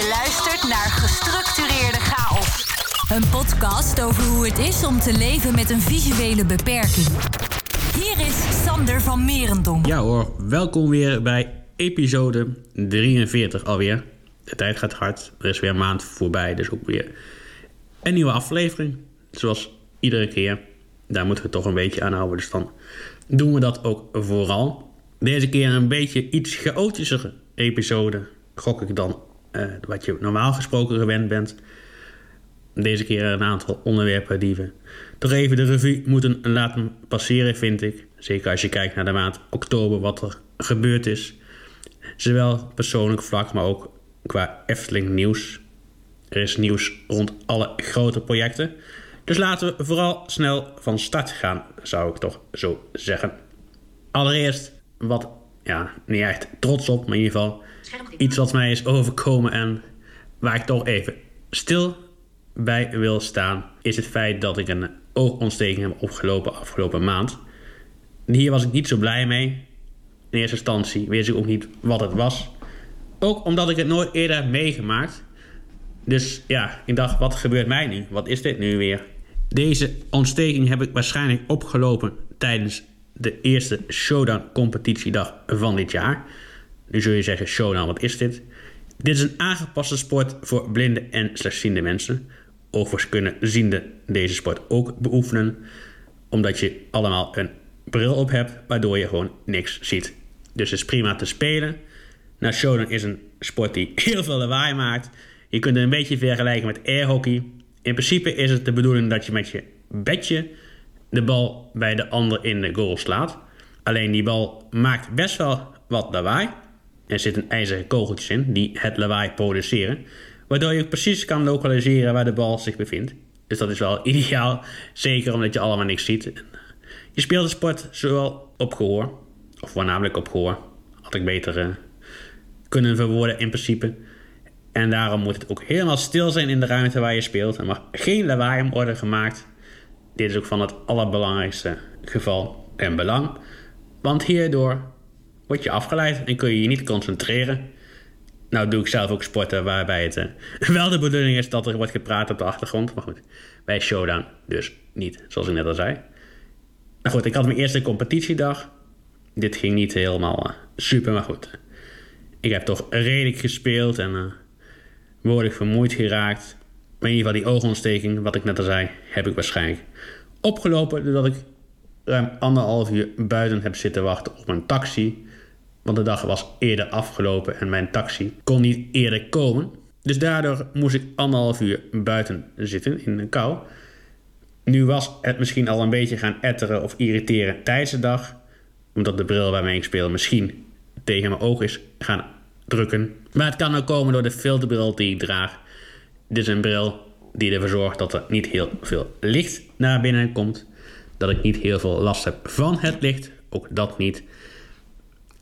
Je luistert naar Gestructureerde Chaos. Een podcast over hoe het is om te leven met een visuele beperking. Hier is Sander van Merendonk. Ja hoor, welkom weer bij episode 43 alweer. De tijd gaat hard, er is weer een maand voorbij, dus ook weer een nieuwe aflevering. Zoals iedere keer, daar moeten we toch een beetje aan houden, dus dan doen we dat ook vooral. Deze keer een beetje iets chaotischere episode, gok ik dan, eh, wat je normaal gesproken gewend bent. Deze keer een aantal onderwerpen die we toch even de revue moeten laten passeren, vind ik. Zeker als je kijkt naar de maand oktober, wat er gebeurd is. Zowel persoonlijk vlak, maar ook qua Efteling nieuws. Er is nieuws rond alle grote projecten. Dus laten we vooral snel van start gaan, zou ik toch zo zeggen. Allereerst wat, ja, niet echt trots op, maar in ieder geval iets wat mij is overkomen en waar ik toch even stil bij wil staan, is het feit dat ik een oogontsteking heb opgelopen afgelopen maand. Hier was ik niet zo blij mee. In eerste instantie wist ik ook niet wat het was. Ook omdat ik het nooit eerder heb meegemaakt. Dus ja, ik dacht, wat gebeurt mij nu? Wat is dit nu weer? Deze ontsteking heb ik waarschijnlijk opgelopen tijdens de eerste Showdown competitiedag van dit jaar. Nu zul je zeggen, Showdown, wat is dit? Dit is een aangepaste sport voor blinde en slechtziende mensen. Overigens kunnen ziende deze sport ook beoefenen, omdat je allemaal een bril op hebt, waardoor je gewoon niks ziet. Dus het is prima te spelen. Nou, Showdown is een sport die heel veel lawaai maakt. Je kunt het een beetje vergelijken met airhockey. In principe is het de bedoeling dat je met je bedje de bal bij de ander in de goal slaat. Alleen die bal maakt best wel wat lawaai. Er zitten ijzeren kogeltjes in die het lawaai produceren. Waardoor je precies kan lokaliseren waar de bal zich bevindt. Dus dat is wel ideaal. Zeker omdat je allemaal niks ziet. Je speelt de sport zowel op gehoor. Of voornamelijk op gehoor. Had ik beter uh, kunnen verwoorden in principe. En daarom moet het ook helemaal stil zijn in de ruimte waar je speelt. Er mag geen lawaai worden gemaakt. Dit is ook van het allerbelangrijkste geval en belang. Want hierdoor word je afgeleid en kun je je niet concentreren. Nou doe ik zelf ook sporten waarbij het uh, wel de bedoeling is dat er wordt gepraat op de achtergrond. Maar goed, bij Showdown dus niet, zoals ik net al zei. Nou goed, ik had mijn eerste competitiedag. Dit ging niet helemaal uh, super, maar goed. Ik heb toch redelijk gespeeld en uh, behoorlijk vermoeid geraakt. Maar in ieder geval die oogontsteking, wat ik net al zei, heb ik waarschijnlijk opgelopen doordat ik ruim anderhalf uur buiten heb zitten wachten op een taxi. Want de dag was eerder afgelopen en mijn taxi kon niet eerder komen. Dus daardoor moest ik anderhalf uur buiten zitten in de kou. Nu was het misschien al een beetje gaan etteren of irriteren tijdens de dag. Omdat de bril waarmee ik speel misschien tegen mijn oog is gaan drukken. Maar het kan ook komen door de filterbril die ik draag. Dit is een bril die ervoor zorgt dat er niet heel veel licht naar binnen komt. Dat ik niet heel veel last heb van het licht. Ook dat niet.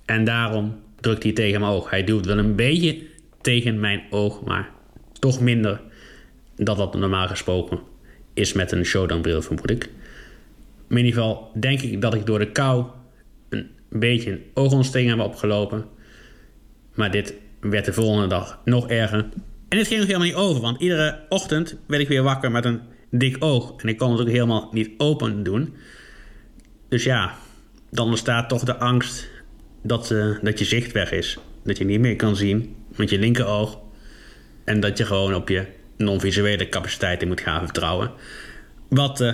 En daarom drukt hij tegen mijn oog. Hij duwt wel een beetje tegen mijn oog, maar toch minder dan dat normaal gesproken is met een showdown bril, vermoed ik. Maar in ieder geval denk ik dat ik door de kou een beetje een oogontsteking heb opgelopen. Maar dit werd de volgende dag nog erger. En dit ging nog helemaal niet over, want iedere ochtend werd ik weer wakker met een dik oog. En ik kon het ook helemaal niet open doen. Dus ja, dan ontstaat toch de angst dat, uh, dat je zicht weg is. Dat je niet meer kan zien met je linkeroog. En dat je gewoon op je non-visuele capaciteiten moet gaan vertrouwen. Wat uh,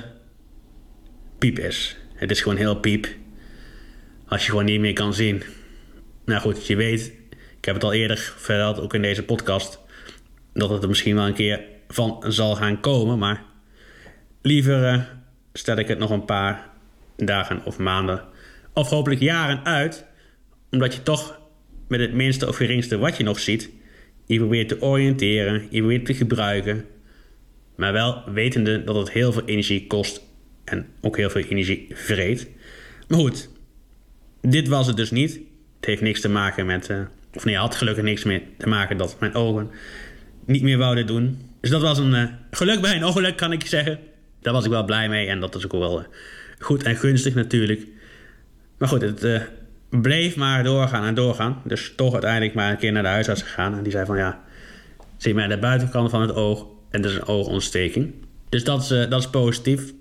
piep is. Het is gewoon heel piep. Als je gewoon niet meer kan zien. Nou goed, je weet, ik heb het al eerder verteld, ook in deze podcast, dat het er misschien wel een keer van zal gaan komen. Maar liever uh, stel ik het nog een paar dagen of maanden of hopelijk jaren uit omdat je toch met het minste of geringste wat je nog ziet, je probeert te oriënteren, je probeert te gebruiken. Maar wel wetende dat het heel veel energie kost en ook heel veel energie vreet. Maar goed, dit was het dus niet. Het heeft niks te maken met, uh, of nee, had gelukkig niks meer te maken dat mijn ogen niet meer wouden doen. Dus dat was een uh, geluk bij een ongeluk, kan ik zeggen. Daar was ik wel blij mee en dat is ook wel uh, goed en gunstig natuurlijk. Maar goed, het bleef maar doorgaan en doorgaan. Dus toch uiteindelijk maar een keer naar de huisarts gegaan. En die zei van ja, Zie maar de buitenkant van het oog en dat is een oogontsteking. Dus dat is, dat is positief.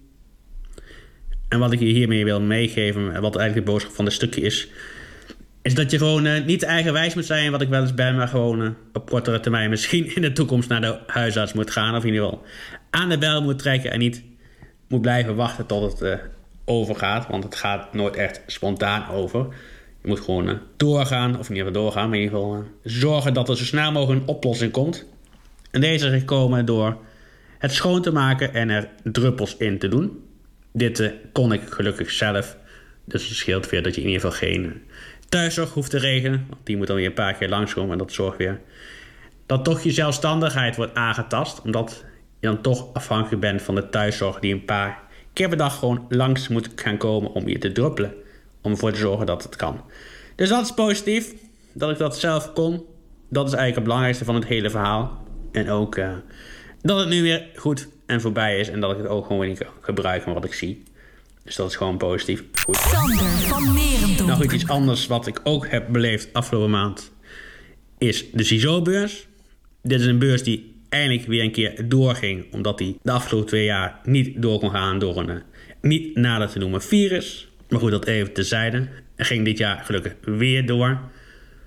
En wat ik je hiermee wil meegeven, wat eigenlijk de boodschap van dit stukje is, is dat je gewoon uh, niet eigenwijs moet zijn, wat ik wel eens ben, maar gewoon uh, op kortere termijn misschien in de toekomst naar de huisarts moet gaan. Of in ieder geval aan de bel moet trekken en niet moet blijven wachten tot het uh, overgaat. Want het gaat nooit echt spontaan over. Je moet gewoon doorgaan, of in ieder geval doorgaan, maar in ieder geval zorgen dat er zo snel mogelijk een oplossing komt. En deze is gekomen door het schoon te maken en er druppels in te doen. Dit kon ik gelukkig zelf. Dus het scheelt weer dat je in ieder geval geen thuiszorg hoeft te regelen. Want die moet dan weer een paar keer langskomen. En dat zorgt weer dat toch je zelfstandigheid wordt aangetast. Omdat je dan toch afhankelijk bent van de thuiszorg die een paar keer per dag gewoon langs moet gaan komen om je te druppelen. Om ervoor te zorgen dat het kan. Dus dat is positief. Dat ik dat zelf kon. Dat is eigenlijk het belangrijkste van het hele verhaal. En ook uh, dat het nu weer goed en voorbij is. En dat ik het ook gewoon weer kan gebruiken wat ik zie. Dus dat is gewoon positief. Goed. Sander van Merendonk. Goed, iets anders wat ik ook heb beleefd afgelopen maand is de CISO-beurs. Dit is een beurs die eindelijk weer een keer doorging, omdat die de afgelopen twee jaar niet door kon gaan door een niet nader te noemen virus. Maar goed, dat even tezijde. En ging dit jaar gelukkig weer door.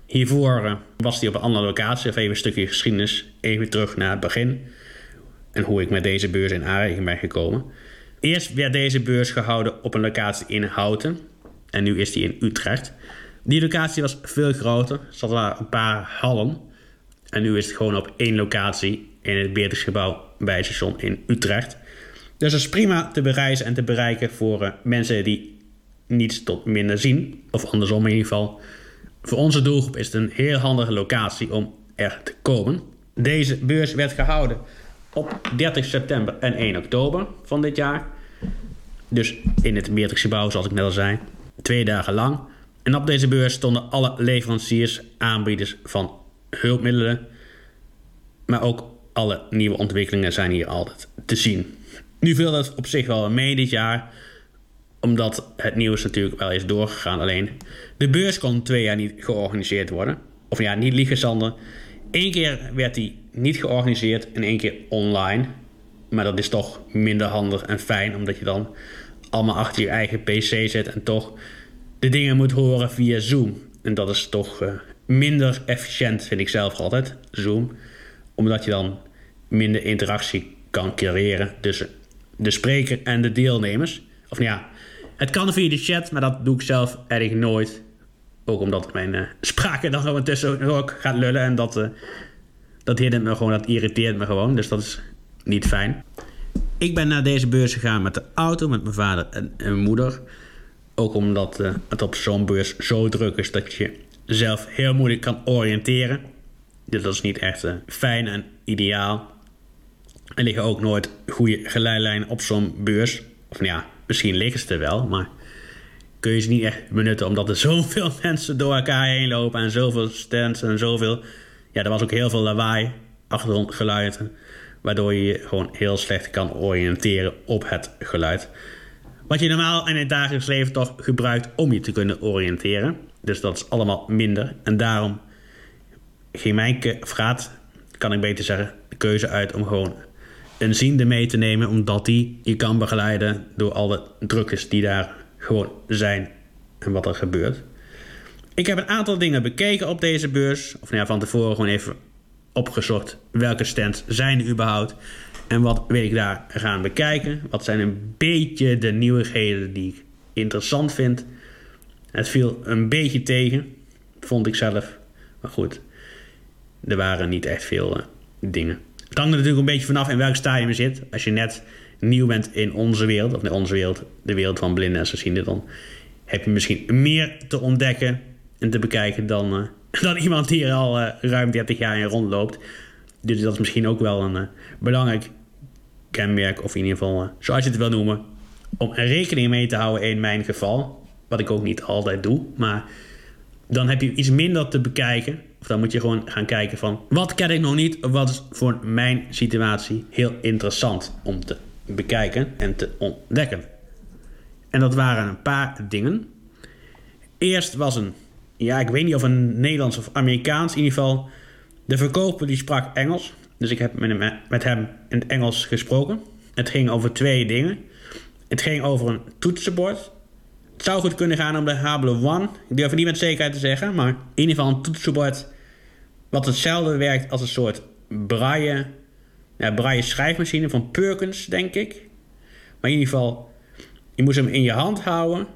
Hiervoor was die op een andere locatie, even een stukje geschiedenis, even terug naar het begin. En hoe ik met deze beurs in aanraking ben gekomen. Eerst werd deze beurs gehouden op een locatie in Houten. En nu is die in Utrecht. Die locatie was veel groter. Er zaten een paar hallen. En nu is het gewoon op één locatie in het Beatrixgebouw bij het station in Utrecht. Dus dat is prima te bereizen en te bereiken voor uh, mensen die niets tot minder zien. Of andersom in ieder geval. Voor onze doelgroep is het een heel handige locatie om er te komen. Deze beurs werd gehouden op 30 september en 1 oktober van dit jaar. Dus in het Beatrixgebouw, zoals ik net al zei. Twee dagen lang. En op deze beurs stonden alle leveranciers, aanbieders van hulpmiddelen. Maar ook alle nieuwe ontwikkelingen zijn hier altijd te zien. Nu viel dat op zich wel mee dit jaar. Omdat het nieuws natuurlijk wel is doorgegaan. Alleen de beurs kon twee jaar niet georganiseerd worden. Of ja, niet liegen Sander. Eén keer werd die niet georganiseerd en één keer online. Maar dat is toch minder handig en fijn, omdat je dan allemaal achter je eigen PC zit en toch de dingen moet horen via Zoom. En dat is toch uh, minder efficiënt, vind ik zelf altijd, Zoom. Omdat je dan minder interactie kan creëren tussen de spreker en de deelnemers. Of nou ja, het kan via de chat, maar dat doe ik zelf erg nooit. Ook omdat mijn uh, spraak dan gewoon tussen ook gaat lullen en dat... Uh, dat hindert me gewoon, dat irriteert me gewoon. Dus dat is niet fijn. Ik ben naar deze beurs gegaan met de auto, met mijn vader en, mijn moeder. Ook omdat uh, het op zo'n beurs zo druk is dat je zelf heel moeilijk kan oriënteren. Dus dat is niet echt fijn en ideaal. Er liggen ook nooit goede geleidelijnen op zo'n beurs. Of nou ja, misschien liggen ze er wel, maar kun je ze niet echt benutten omdat er zoveel mensen door elkaar heen lopen en zoveel stands en zoveel ja, er was ook heel veel lawaai, achtergrondgeluiden. Waardoor je je gewoon heel slecht kan oriënteren op het geluid. Wat je normaal in het dagelijks leven toch gebruikt om je te kunnen oriënteren. Dus dat is allemaal minder. En daarom ging mijn vraat, kan ik beter zeggen, de keuze uit om gewoon een ziende mee te nemen. Omdat die je kan begeleiden door alle drukjes die daar gewoon zijn en wat er gebeurt. Ik heb een aantal dingen bekeken op deze beurs. Of nou ja, van tevoren gewoon even opgezocht welke stands zijn er überhaupt. En wat wil ik daar gaan bekijken? Wat zijn een beetje de nieuwigheden die ik interessant vind? Het viel een beetje tegen, vond ik zelf. Maar goed, er waren niet echt veel uh, dingen. Het hangt er natuurlijk een beetje vanaf in welk stadium je zit. Als je net nieuw bent in onze wereld, of in onze wereld, de wereld van blinden en zien dan heb je misschien meer te ontdekken en te bekijken dan, uh, dan iemand die er al uh, ruim 30 jaar in rondloopt. Dus dat is misschien ook wel een uh, belangrijk kenmerk, of in ieder geval, zoals je het wil noemen, om rekening mee te houden in mijn geval. Wat ik ook niet altijd doe, maar dan heb je iets minder te bekijken. Of dan moet je gewoon gaan kijken van wat ken ik nog niet, wat is voor mijn situatie heel interessant om te bekijken en te ontdekken. En dat waren een paar dingen. Eerst was een ja, ik weet niet of een Nederlands of Amerikaans. In ieder geval, de verkoper die sprak Engels. Dus ik heb met hem, met hem in het Engels gesproken. Het ging over twee dingen. Het ging over een toetsenbord. Het zou goed kunnen gaan om de Hable One. Ik durf het niet met zekerheid te zeggen, maar in ieder geval een toetsenbord wat hetzelfde werkt als een soort braille, ja, braille schrijfmachine van Perkins, denk ik. Maar in ieder geval, je moest hem in je hand houden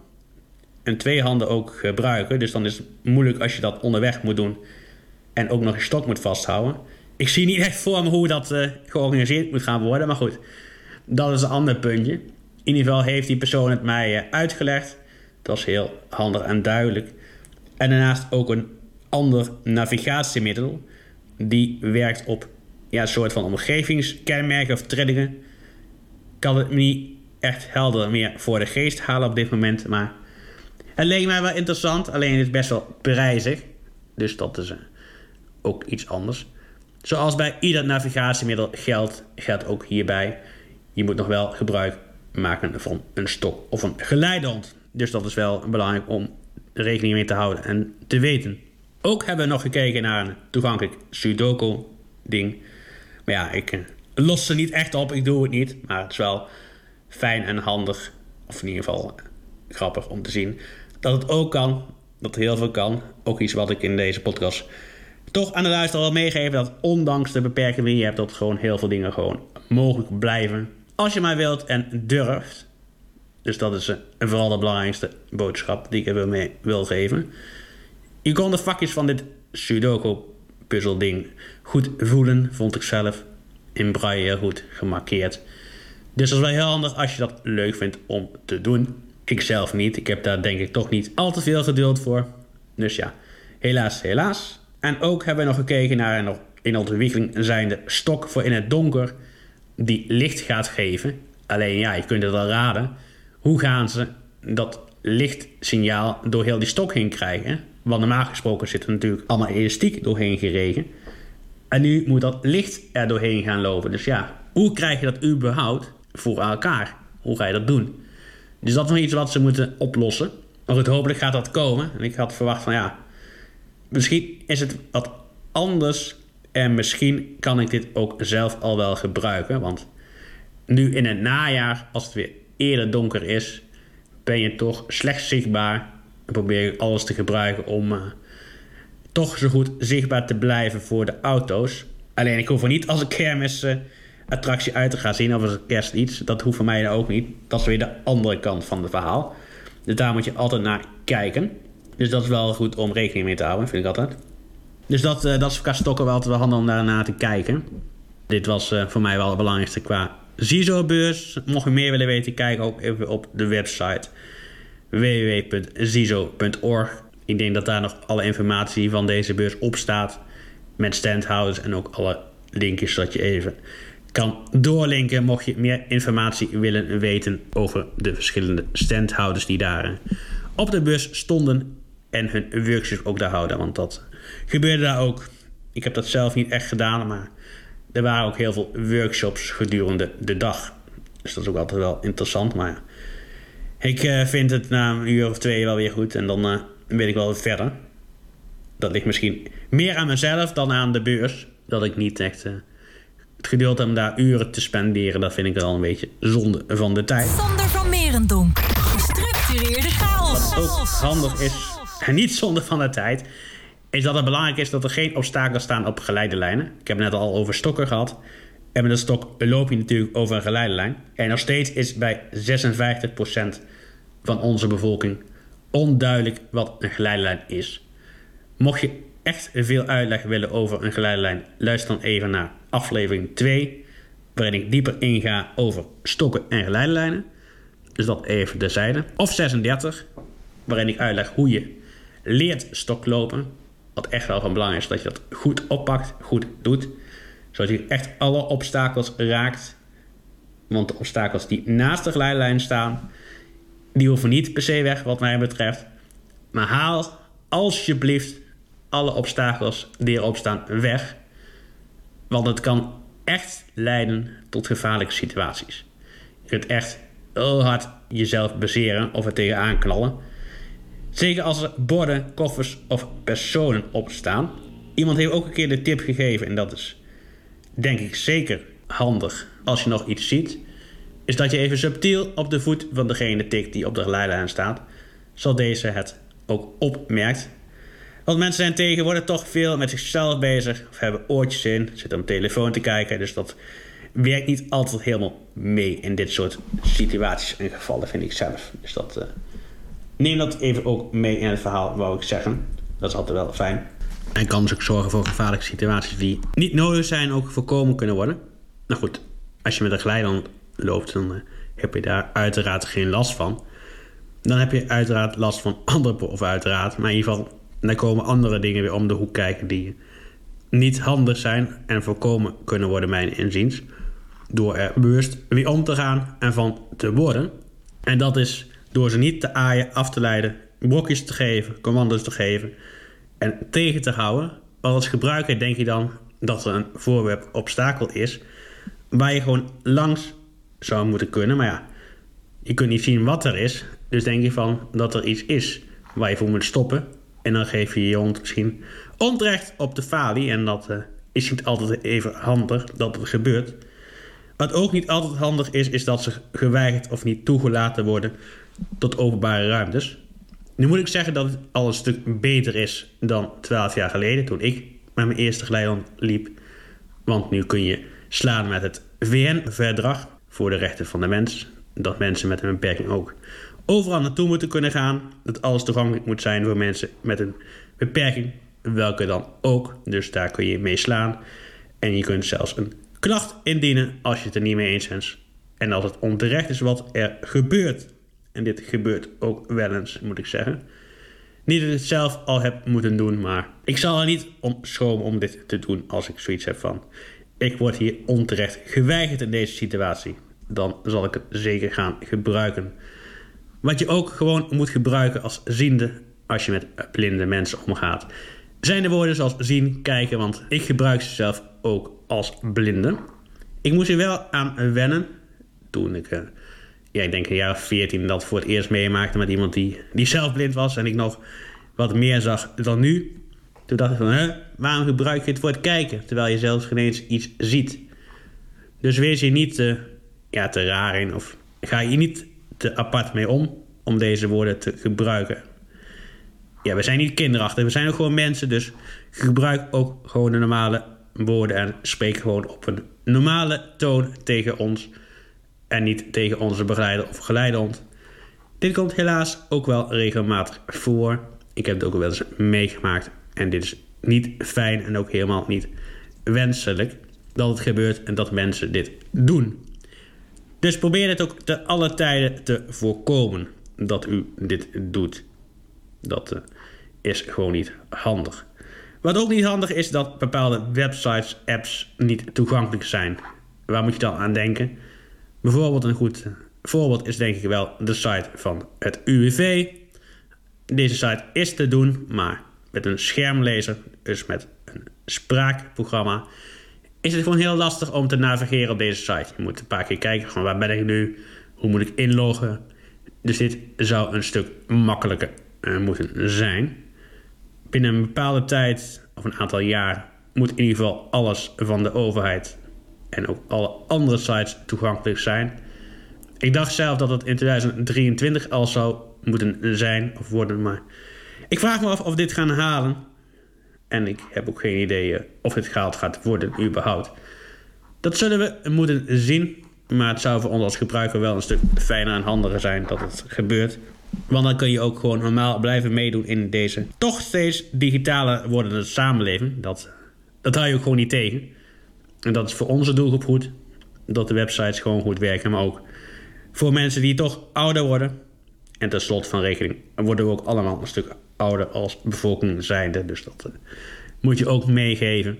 en twee handen ook gebruiken. Dus dan is het moeilijk als je dat onderweg moet doen en ook nog een stok moet vasthouden. Ik zie niet echt voor me hoe dat uh, georganiseerd moet gaan worden, maar goed, dat is een ander puntje. In ieder geval heeft die persoon het mij uh, uitgelegd. Dat was heel handig en duidelijk. En daarnaast ook een ander navigatiemiddel. Die werkt op ja, soort van omgevingskenmerken of trillingen. Kan het niet echt helder meer voor de geest halen op dit moment. Maar het leek mij wel interessant. Alleen het is best wel prijzig. Dus dat is uh, ook iets anders. Zoals bij ieder navigatiemiddel geldt, geldt ook hierbij. Je moet nog wel gebruik maken van een stok of een geleidehond. Dus dat is wel belangrijk om rekening mee te houden en te weten. Ook hebben we nog gekeken naar een toegankelijk Sudoku-ding. Ja, ik uh, los ze niet echt op, ik doe het niet. Maar het is wel fijn en handig, of in ieder geval grappig om te zien, dat het ook kan. Dat heel veel kan. Ook iets wat ik in deze podcast toch aan de luisteraar wil meegeven. Dat ondanks de beperkingen die je hebt, dat gewoon heel veel dingen gewoon mogelijk blijven. Als je maar wilt en durft. Dus dat is uh, vooral de belangrijkste boodschap die ik er mee wil geven. Je kon de vakjes van dit Sudoku-puzzel ding goed voelen, vond ik zelf. In braille heel goed gemarkeerd. Dus dat is wel heel handig als je dat leuk vindt om te doen. Ik zelf niet. Ik heb daar denk ik toch niet al te veel geduld voor. Dus ja, helaas, helaas. En ook hebben we nog gekeken naar een nog in ontwikkeling zijnde stok voor in het donker die licht gaat geven. Alleen ja, je kunt het wel raden. Hoe gaan ze dat lichtsignaal door heel die stok heen krijgen? Want normaal gesproken zit er natuurlijk allemaal elastiek doorheen geregen. En nu moet dat licht er doorheen gaan lopen. Dus ja, hoe krijg je dat überhaupt voor elkaar? Hoe ga je dat doen? Dus dat is nog iets wat ze moeten oplossen. Maar goed, hopelijk gaat dat komen. En ik had verwacht van ja, misschien is het wat anders. En misschien kan ik dit ook zelf al wel gebruiken. Want nu in het najaar, als het weer eerder donker is, ben je toch slecht zichtbaar. Probeer alles te gebruiken om uh, toch zo goed zichtbaar te blijven voor de auto's. Alleen ik hoef er niet als een kermis uh, attractie uit te gaan zien of als een kerst iets. Dat hoeft voor mij ook niet. Dat is weer de andere kant van het verhaal. Dus daar moet je altijd naar kijken. Dus dat is wel goed om rekening mee te houden, vind ik altijd. Dus dat, uh, dat is qua stokken wel altijd wel handig om daarna te kijken. Dit was uh, voor mij wel het belangrijkste qua ZISO-beurs. Mocht je meer willen weten, kijk ook even op de website www.ziso.org. Ik denk dat daar nog alle informatie van deze beurs op staat. Met standhouders en ook alle linkjes zodat je even kan doorlinken. Mocht je meer informatie willen weten over de verschillende standhouders die daar op de bus stonden. En hun workshops ook daar houden. Want dat gebeurde daar ook. Ik heb dat zelf niet echt gedaan, maar er waren ook heel veel workshops gedurende de dag. Dus dat is ook altijd wel interessant. Maar ik uh, vind het na een uur of twee wel weer goed. En dan uh, weet ik wel verder. Dat ligt misschien meer aan mezelf dan aan de beurs. Dat ik niet echt uh, het geduld heb om daar uren te spenderen. Dat vind ik wel een beetje zonde van de tijd. Sander van Merendonk. Gestructureerde chaos. Wat ook handig is, en niet zonde van de tijd... is dat het belangrijk is dat er geen obstakels staan op geleidelijnen. Ik heb het net al over stokken gehad. En met een stok loop je natuurlijk over een geleidelijn. En nog steeds is bij 56% van onze bevolking onduidelijk wat een geleidelijn is. Mocht je echt veel uitleg willen over een geleidelijn, luister dan even naar aflevering 2, waarin ik dieper inga over stokken en geleidelijnen. Dus dat even terzijde. Of 36, waarin ik uitleg hoe je leert stoklopen. Wat echt wel van belang is dat je dat goed oppakt, goed doet. Zodat je echt alle obstakels raakt. Want de obstakels die naast de geleidlijn staan, die hoeven niet per se weg wat mij betreft. Maar haal alsjeblieft alle obstakels die erop staan weg. Want het kan echt leiden tot gevaarlijke situaties. Je kunt echt heel hard jezelf baseren of er tegenaan knallen. Zeker als er borden, koffers of personen op staan. Iemand heeft ook een keer de tip gegeven en dat is... denk ik zeker handig als je nog iets ziet, is dat je even subtiel op de voet van degene tikt die op de geleidlijn staat, zodat deze het ook opmerkt. Want mensen zijn tegenwoordig toch veel met zichzelf bezig, of hebben oortjes in, zitten op telefoon te kijken, dus dat werkt niet altijd helemaal mee in dit soort situaties en gevallen, vind ik zelf. Dus dat, uh, neem dat even ook mee in het verhaal, wou ik zeggen. Dat is altijd wel fijn. En kan dus ook zorgen voor gevaarlijke situaties die niet nodig zijn, ook voorkomen kunnen worden. Nou goed, als je met een glijbaan loopt, dan uh, heb je daar uiteraard geen last van. Dan heb je uiteraard last van andere, of uiteraard, maar in ieder geval, dan komen andere dingen weer om de hoek kijken die niet handig zijn en voorkomen kunnen worden, mijn inziens. Door er bewust weer om te gaan en van te worden. En dat is door ze niet te aaien, af te leiden, blokjes te geven, commando's te geven en tegen te houden. Want als gebruiker denk je dan dat er een voorwerp obstakel is waar je gewoon langs zou moeten kunnen. Maar ja, je kunt niet zien wat er is. Dus denk je van dat er iets is waar je voor moet stoppen. En dan geef je je hond misschien onterecht op de falie. En dat uh, is niet altijd even handig dat het gebeurt. Wat ook niet altijd handig is, is dat ze geweigerd of niet toegelaten worden tot openbare ruimtes. Nu moet ik zeggen dat het al een stuk beter is dan 12 jaar geleden toen ik met mijn eerste geleidehond liep. Want nu kun je slaan met het VN-verdrag voor de rechten van de mens. Dat mensen met een beperking ook overal naartoe moeten kunnen gaan. Dat alles toegankelijk moet zijn voor mensen met een beperking, welke dan ook. Dus daar kun je mee slaan. En je kunt zelfs een klacht indienen als je het er niet mee eens bent. En als het onterecht is wat er gebeurt. En dit gebeurt ook wel eens, moet ik zeggen. Niet dat ik het zelf al heb moeten doen, maar ik zal er niet om schromen om dit te doen als ik zoiets heb van ik word hier onterecht geweigerd in deze situatie. Dan zal ik het zeker gaan gebruiken. Wat je ook gewoon moet gebruiken als ziende als je met blinde mensen omgaat. Zijn de woorden zoals zien, kijken, want ik gebruik ze zelf ook als blinde. Ik moest er wel aan wennen toen ik, uh, ja, ik denk een jaar of veertien dat voor het eerst meemaakte met iemand die, die zelf blind was en ik nog wat meer zag dan nu. Toen dacht ik van, hè, waarom gebruik je het voor het kijken, terwijl je zelfs geen eens iets ziet? Dus wees je niet te, ja, te raar in of ga je niet te apart mee om, om deze woorden te gebruiken. Ja, we zijn niet kinderachtig, we zijn ook gewoon mensen, dus gebruik ook gewoon de normale woorden en spreek gewoon op een normale toon tegen ons en niet tegen onze begeleider of geleidehond. Dit komt helaas ook wel regelmatig voor. Ik heb het ook wel eens meegemaakt en dit is niet fijn en ook helemaal niet wenselijk dat het gebeurt en dat mensen dit doen. Dus probeer het ook te alle tijden te voorkomen dat u dit doet. Dat uh, is gewoon niet handig. Wat ook niet handig is dat bepaalde websites, apps niet toegankelijk zijn. Waar moet je dan aan denken? Bijvoorbeeld een goed voorbeeld is denk ik wel de site van het UWV. Deze site is te doen, maar met een schermlezer, dus met een spraakprogramma, is het gewoon heel lastig om te navigeren op deze site. Je moet een paar keer kijken van waar ben ik nu, hoe moet ik inloggen. Dus dit zou een stuk makkelijker uh, moeten zijn. Binnen een bepaalde tijd of een aantal jaar moet in ieder geval alles van de overheid en ook alle andere sites toegankelijk zijn. Ik dacht zelf dat het in 2023 al zou moeten zijn of worden, maar ik vraag me af of dit gaan halen. En ik heb ook geen idee eh, of het gehaald gaat worden, überhaupt. Dat zullen we moeten zien. Maar het zou voor ons als gebruiker wel een stuk fijner en handiger zijn dat het gebeurt. Want dan kun je ook gewoon normaal blijven meedoen in deze toch steeds digitale wordende samenleving. Dat, dat hou je ook gewoon niet tegen. En dat is voor onze doelgroep goed. Dat de websites gewoon goed werken. Maar ook voor mensen die toch ouder worden. En ten van rekening worden we ook allemaal een stuk ouder als bevolking zijnde. Dus dat uh, moet je ook meegeven.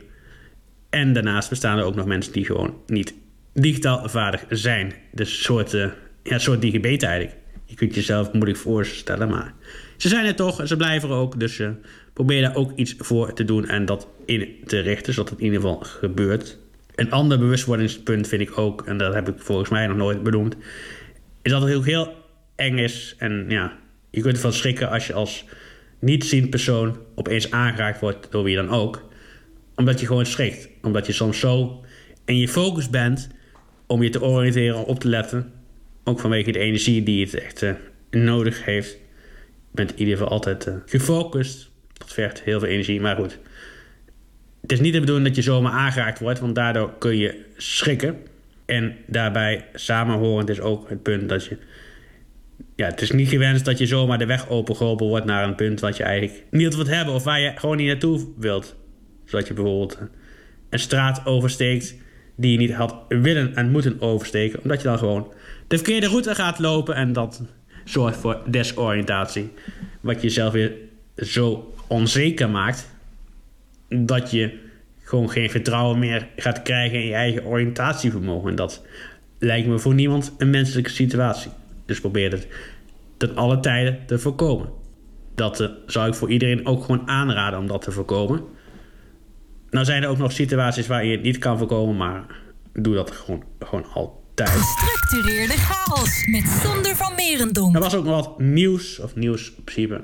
En daarnaast bestaan er ook nog mensen die gewoon niet digitaal vaardig zijn. Dus soort, uh, ja, soort digibeten eigenlijk. Je kunt jezelf moeilijk voorstellen, maar ze zijn er toch ze blijven er ook. Dus uh, probeer daar ook iets voor te doen en dat in te richten, zodat het in ieder geval gebeurt. Een ander bewustwordingspunt vind ik ook, en dat heb ik volgens mij nog nooit benoemd, is dat het heel, heel eng is. En ja, je kunt ervan schrikken als je als niet zien persoon opeens aangeraakt wordt door wie dan ook. Omdat je gewoon schrikt. Omdat je soms zo en je focus bent om je te oriënteren, op te letten, ook vanwege de energie die het echt uh, nodig heeft, je bent in ieder geval altijd uh, gefocust. Dat vergt heel veel energie, maar goed. Het is niet de bedoeling dat je zomaar aangeraakt wordt, want daardoor kun je schrikken. En daarbij samenhorend is ook het punt dat je. Ja, het is niet gewenst dat je zomaar de weg opengeholpen wordt naar een punt wat je eigenlijk niet wilt hebben of waar je gewoon niet naartoe wilt. Zodat je bijvoorbeeld een straat oversteekt die je niet had willen en moeten oversteken, omdat je dan gewoon de verkeerde route gaat lopen en dat zorgt voor desoriëntatie. Wat jezelf weer zo onzeker maakt dat je gewoon geen vertrouwen meer gaat krijgen in je eigen oriëntatievermogen. En dat lijkt me voor niemand een menselijke situatie. Dus probeer het ten alle tijden te voorkomen. Dat uh, zou ik voor iedereen ook gewoon aanraden om dat te voorkomen. Nou zijn er ook nog situaties waar je het niet kan voorkomen, maar doe dat gewoon, gewoon altijd. Gestructureerde chaos met Sander van Merendonk. Er was ook nog wat nieuws, of nieuws in principe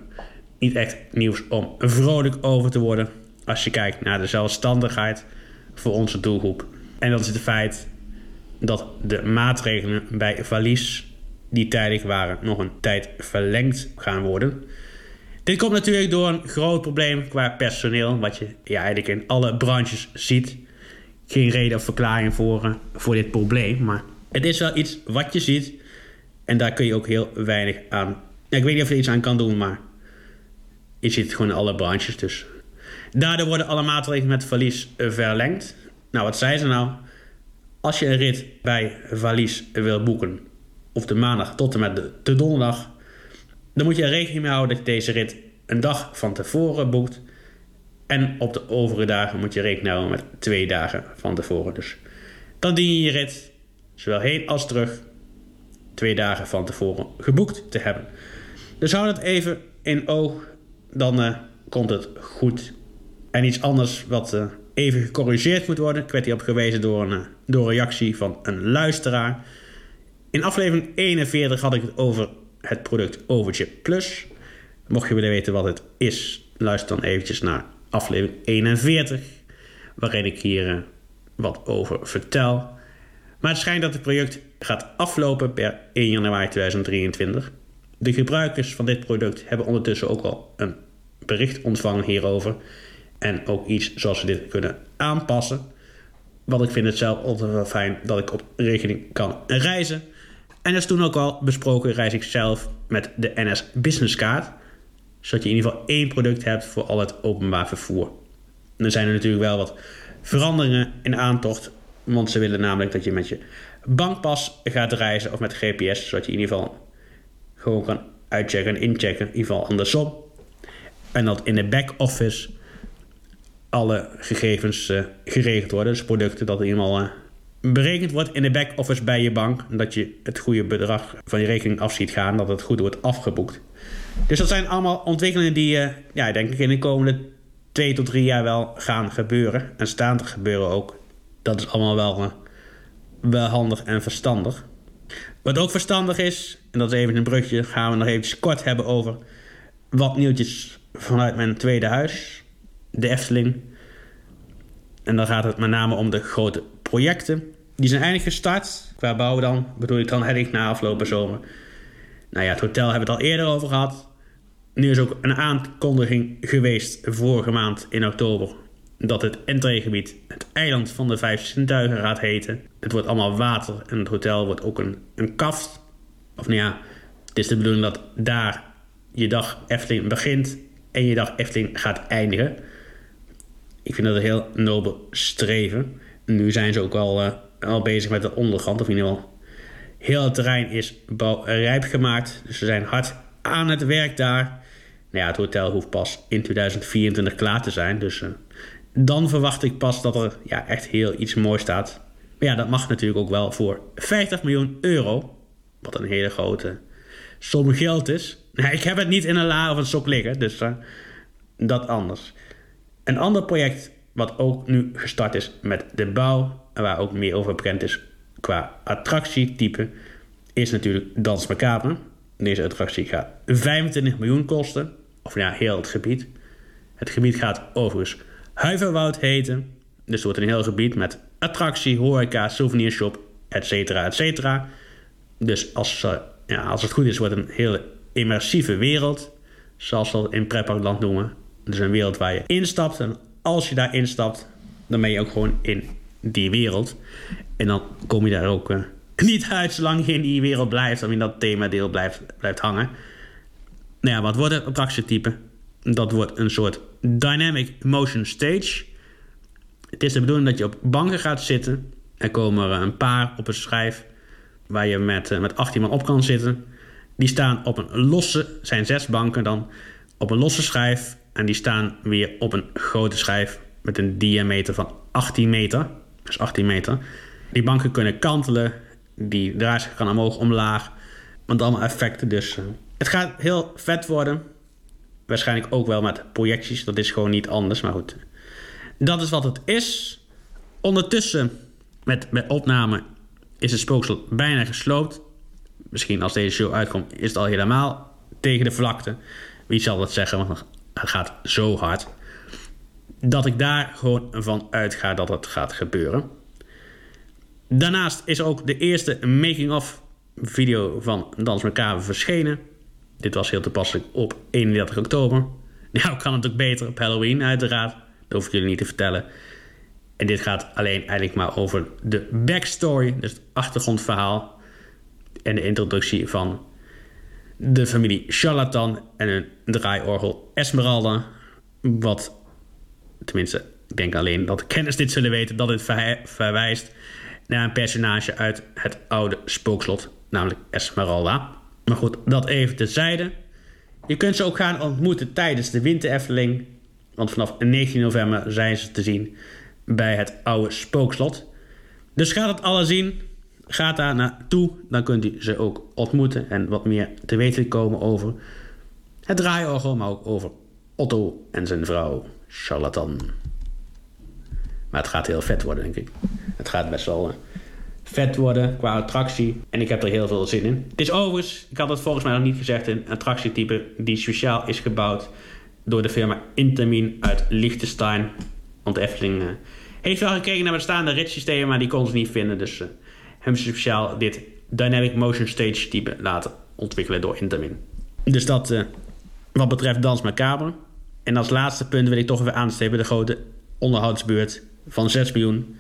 niet echt nieuws om vrolijk over te worden. Als je kijkt naar de zelfstandigheid voor onze doelgroep. En dat is het feit dat de maatregelen bij Valies, die tijdig waren, nog een tijd verlengd gaan worden. Dit komt natuurlijk door een groot probleem qua personeel, wat je ja, eigenlijk in alle branches ziet. Geen reden of verklaring voor, eh, voor dit probleem, maar het is wel iets wat je ziet. En daar kun je ook heel weinig aan. ik weet niet of je iets aan kan doen, maar je ziet het gewoon in alle branches. Dus. Daardoor worden alle maatregelen met Valies verlengd. Nou, wat zei ze nou? Als je een rit bij Valies wil boeken, of de maandag tot en met de, de donderdag, dan moet je er rekening mee houden dat je deze rit een dag van tevoren boekt. En op de overige dagen moet je rekening houden met twee dagen van tevoren. Dus dan dien je je rit, zowel heen als terug, twee dagen van tevoren geboekt te hebben. Dus hou dat even in oog, dan uh, komt het goed. En iets anders wat uh, even gecorrigeerd moet worden. Ik werd hierop gewezen door een, uh, door reactie van een luisteraar. In aflevering 41 had ik het over het product Overchip Plus. Mocht je willen weten wat het is, luister dan eventjes naar aflevering 41, waarin ik hier uh, wat over vertel. Maar het schijnt dat het project gaat aflopen per 1 januari 2023. De gebruikers van dit product hebben ondertussen ook al een bericht ontvangen hierover. En ook iets zoals ze dit kunnen aanpassen. Want ik vind het zelf altijd wel fijn dat ik op rekening kan reizen. En dat is toen ook al besproken, reis ik zelf met de NS Business Card. Zodat je in ieder geval één product hebt voor al het openbaar vervoer. En er zijn er natuurlijk wel wat veranderingen in aantocht. Want ze willen namelijk dat je met je bankpas gaat reizen of met GPS. Zodat je in ieder geval gewoon kan uitchecken en inchecken. In ieder geval andersom. En dat in de back-office alle gegevens uh, geregeld worden. Dus producten dat eenmaal uh, berekend wordt in de back-office bij je bank. Dat je het goede bedrag van je rekening af ziet gaan. Dat het goed wordt afgeboekt. Dus dat zijn allemaal ontwikkelingen die, uh, ja, denk ik in de komende twee tot drie jaar wel gaan gebeuren. En staan te gebeuren ook. Dat is allemaal wel, wel handig en verstandig. Wat ook verstandig is, en dat is even een brugje, gaan we nog even kort hebben over wat nieuwtjes vanuit mijn tweede huis, de Efteling. En dan gaat het met name om de grote projecten. Die zijn eindelijk gestart. Qua bouwen dan, bedoel ik dan eigenlijk na afgelopen zomer. Nou ja, het hotel hebben we het al eerder over gehad. Nu is ook een aankondiging geweest vorige maand in oktober dat het entreegebied het eiland van de vijf zintuigen gaat heten. Het wordt allemaal water en het hotel wordt ook een, een kaft. Of nou ja, het is de bedoeling dat daar je dag Efteling begint en je dag Efteling gaat eindigen. Ik vind dat een heel nobel streven. Nu zijn ze ook al, al bezig met de ondergrond, of in ieder geval heel het terrein is bouwrijp gemaakt. Dus ze zijn hard aan het werk daar. Nou ja, het hotel hoeft pas in 2024 klaar te zijn. Dus uh, dan verwacht ik pas dat er ja, echt heel iets moois staat. Maar ja, dat mag natuurlijk ook wel voor 50 miljoen euro. Wat een hele grote som geld is. Nee, ik heb het niet in een la of een sok liggen, dus dat anders. Een ander project wat ook nu gestart is met de bouw... en waar ook meer over bekend is qua attractietype... is natuurlijk Dans Macabre. Deze attractie gaat 25 miljoen kosten. Of ja, heel het gebied. Het gebied gaat overigens Huiverwoud heten. Dus het wordt een heel gebied met attractie, horeca, souvenirshop, et cetera, et cetera. Dus als, uh, ja, als het goed is, wordt het een hele immersieve wereld. Zoals we dat in pretparkland noemen. Dus een wereld waar je instapt. En als je daar instapt, dan ben je ook gewoon in die wereld. En dan kom je daar ook uh, niet uit zolang je in die wereld blijft. Of in dat themadeel blijft, blijft hangen. Nou ja, wat wordt het attractietype? Dat wordt een soort dynamic motion stage. Het is de bedoeling dat je op banken gaat zitten. Er komen een paar op een schijf waar je met, uh, met 18 man op kan zitten. Die staan op een losse, zijn zes banken dan, op een losse schijf. En die staan weer op een grote schijf met een diameter van 18 meter. Dus 18 meter. Die banken kunnen kantelen. Die draaischijf kan omhoog, omlaag. Want allemaal effecten. Dus het gaat heel vet worden. Waarschijnlijk ook wel met projecties. Dat is gewoon niet anders. Maar goed. Dat is wat het is. Ondertussen, met, met opname, is het spooksel bijna gesloopt. Misschien als deze show uitkomt, is het al helemaal tegen de vlakte. Wie zal dat zeggen? Want het gaat zo hard. Dat ik daar gewoon van uitga dat het gaat gebeuren. Daarnaast is ook de eerste making-of video van Dans Macabre verschenen. Dit was heel toepasselijk op 31 oktober. Nou kan het ook beter op Halloween uiteraard. Dat hoef ik jullie niet te vertellen. En dit gaat alleen eigenlijk maar over de backstory, dus het achtergrondverhaal en de introductie van de familie Charlatan en een draaiorgel Esmeralda. Wat, tenminste, ik denk alleen dat kennis dit zullen weten, dat het verwijst naar een personage uit het oude spookslot, namelijk Esmeralda. Maar goed, dat even terzijde. Je kunt ze ook gaan ontmoeten tijdens de Winter Efteling. Want vanaf 19 november zijn ze te zien bij het oude spookslot. Dus gaat het alle zien. Gaat daar naartoe. Dan kunt u ze ook ontmoeten. En wat meer te weten komen over het draaiorgel. Maar ook over Otto en zijn vrouw Charlatan. Maar het gaat heel vet worden, denk ik. Het gaat best wel vet worden qua attractie. En ik heb er heel veel zin in. Het is overigens, ik had het volgens mij nog niet gezegd, een attractietype die speciaal is gebouwd door de firma Intermin uit Liechtenstein. Want Efteling uh, heeft wel gekeken naar bestaande ritssystemen, maar die kon ze niet vinden. Dus uh, ze speciaal dit Dynamic Motion Stage type laten ontwikkelen door Intermin. Dus dat uh, wat betreft Dans Macabre. En als laatste punt wil ik toch weer aanstippen de grote onderhoudsbeurt van 6 miljoen.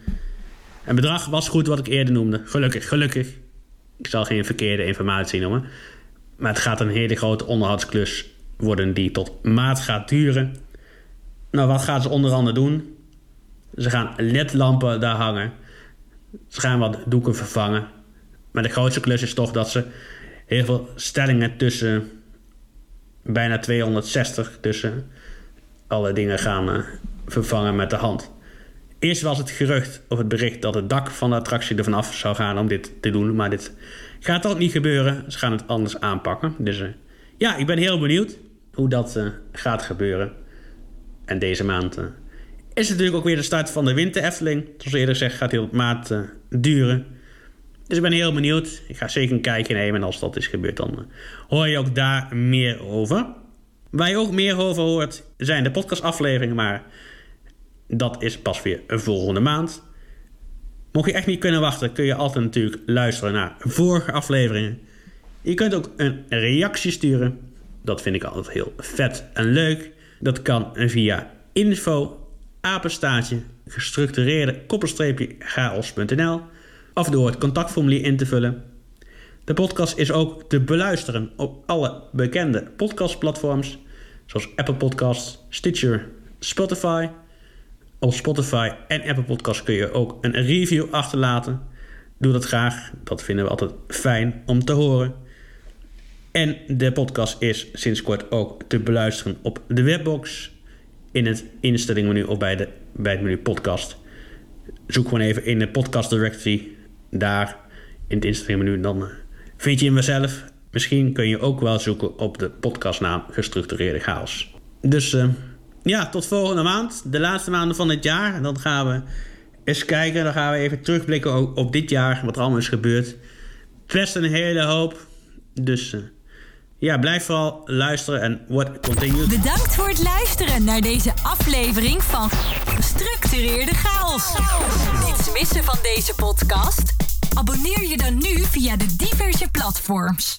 Een bedrag was goed wat ik eerder noemde. Gelukkig, gelukkig. Ik zal geen verkeerde informatie noemen. Maar het gaat een hele grote onderhoudsklus worden die tot maart gaat duren. Nou, wat gaan ze onder andere doen? Ze gaan ledlampen daar hangen. Ze gaan wat doeken vervangen. Maar de grootste klus is toch dat ze heel veel stellingen tussen bijna 260 tussen alle dingen gaan uh, vervangen met de hand. Eerst was het gerucht of het bericht dat het dak van de attractie er vanaf zou gaan om dit te doen. Maar dit gaat toch niet gebeuren. Ze gaan het anders aanpakken. Dus uh, ja, ik ben heel benieuwd hoe dat uh, gaat gebeuren. En deze maand is natuurlijk ook weer de start van de Winter Efteling. Zoals eerder gezegd gaat heel maand duren. Dus ik ben heel benieuwd. Ik ga zeker een kijkje nemen. En als dat is gebeurd, dan hoor je ook daar meer over. Waar je ook meer over hoort, zijn de podcastafleveringen. Maar dat is pas weer volgende maand. Mocht je echt niet kunnen wachten, kun je altijd natuurlijk luisteren naar vorige afleveringen. Je kunt ook een reactie sturen. Dat vind ik altijd heel vet en leuk. Dat kan via info, apenstaartje, gestructureerde koppelstreepje chaos.nl of door het contactformulier in te vullen. De podcast is ook te beluisteren op alle bekende podcastplatforms zoals Apple Podcasts, Stitcher, Spotify. Op Spotify en Apple Podcasts kun je ook een review achterlaten. Doe dat graag, dat vinden we altijd fijn om te horen. En de podcast is sinds kort ook te beluisteren op de webbox, in het instellingmenu of bij, de, bij het menu podcast. Zoek gewoon even in de podcast directory, daar in het instellingmenu, dan eh, vind je hem zelf. Misschien kun je ook wel zoeken op de podcastnaam Gestructureerde Chaos. Dus uh, ja, tot volgende maand. De laatste maanden van het jaar. En dan gaan we eens kijken. Dan gaan we even terugblikken op dit jaar. Wat er allemaal is gebeurd. Best een hele hoop. Dus uh, ja, blijf vooral luisteren en what continued. Bedankt voor het luisteren naar deze aflevering van gestructureerde chaos. Niets missen van deze podcast? Abonneer je dan nu via de diverse platforms.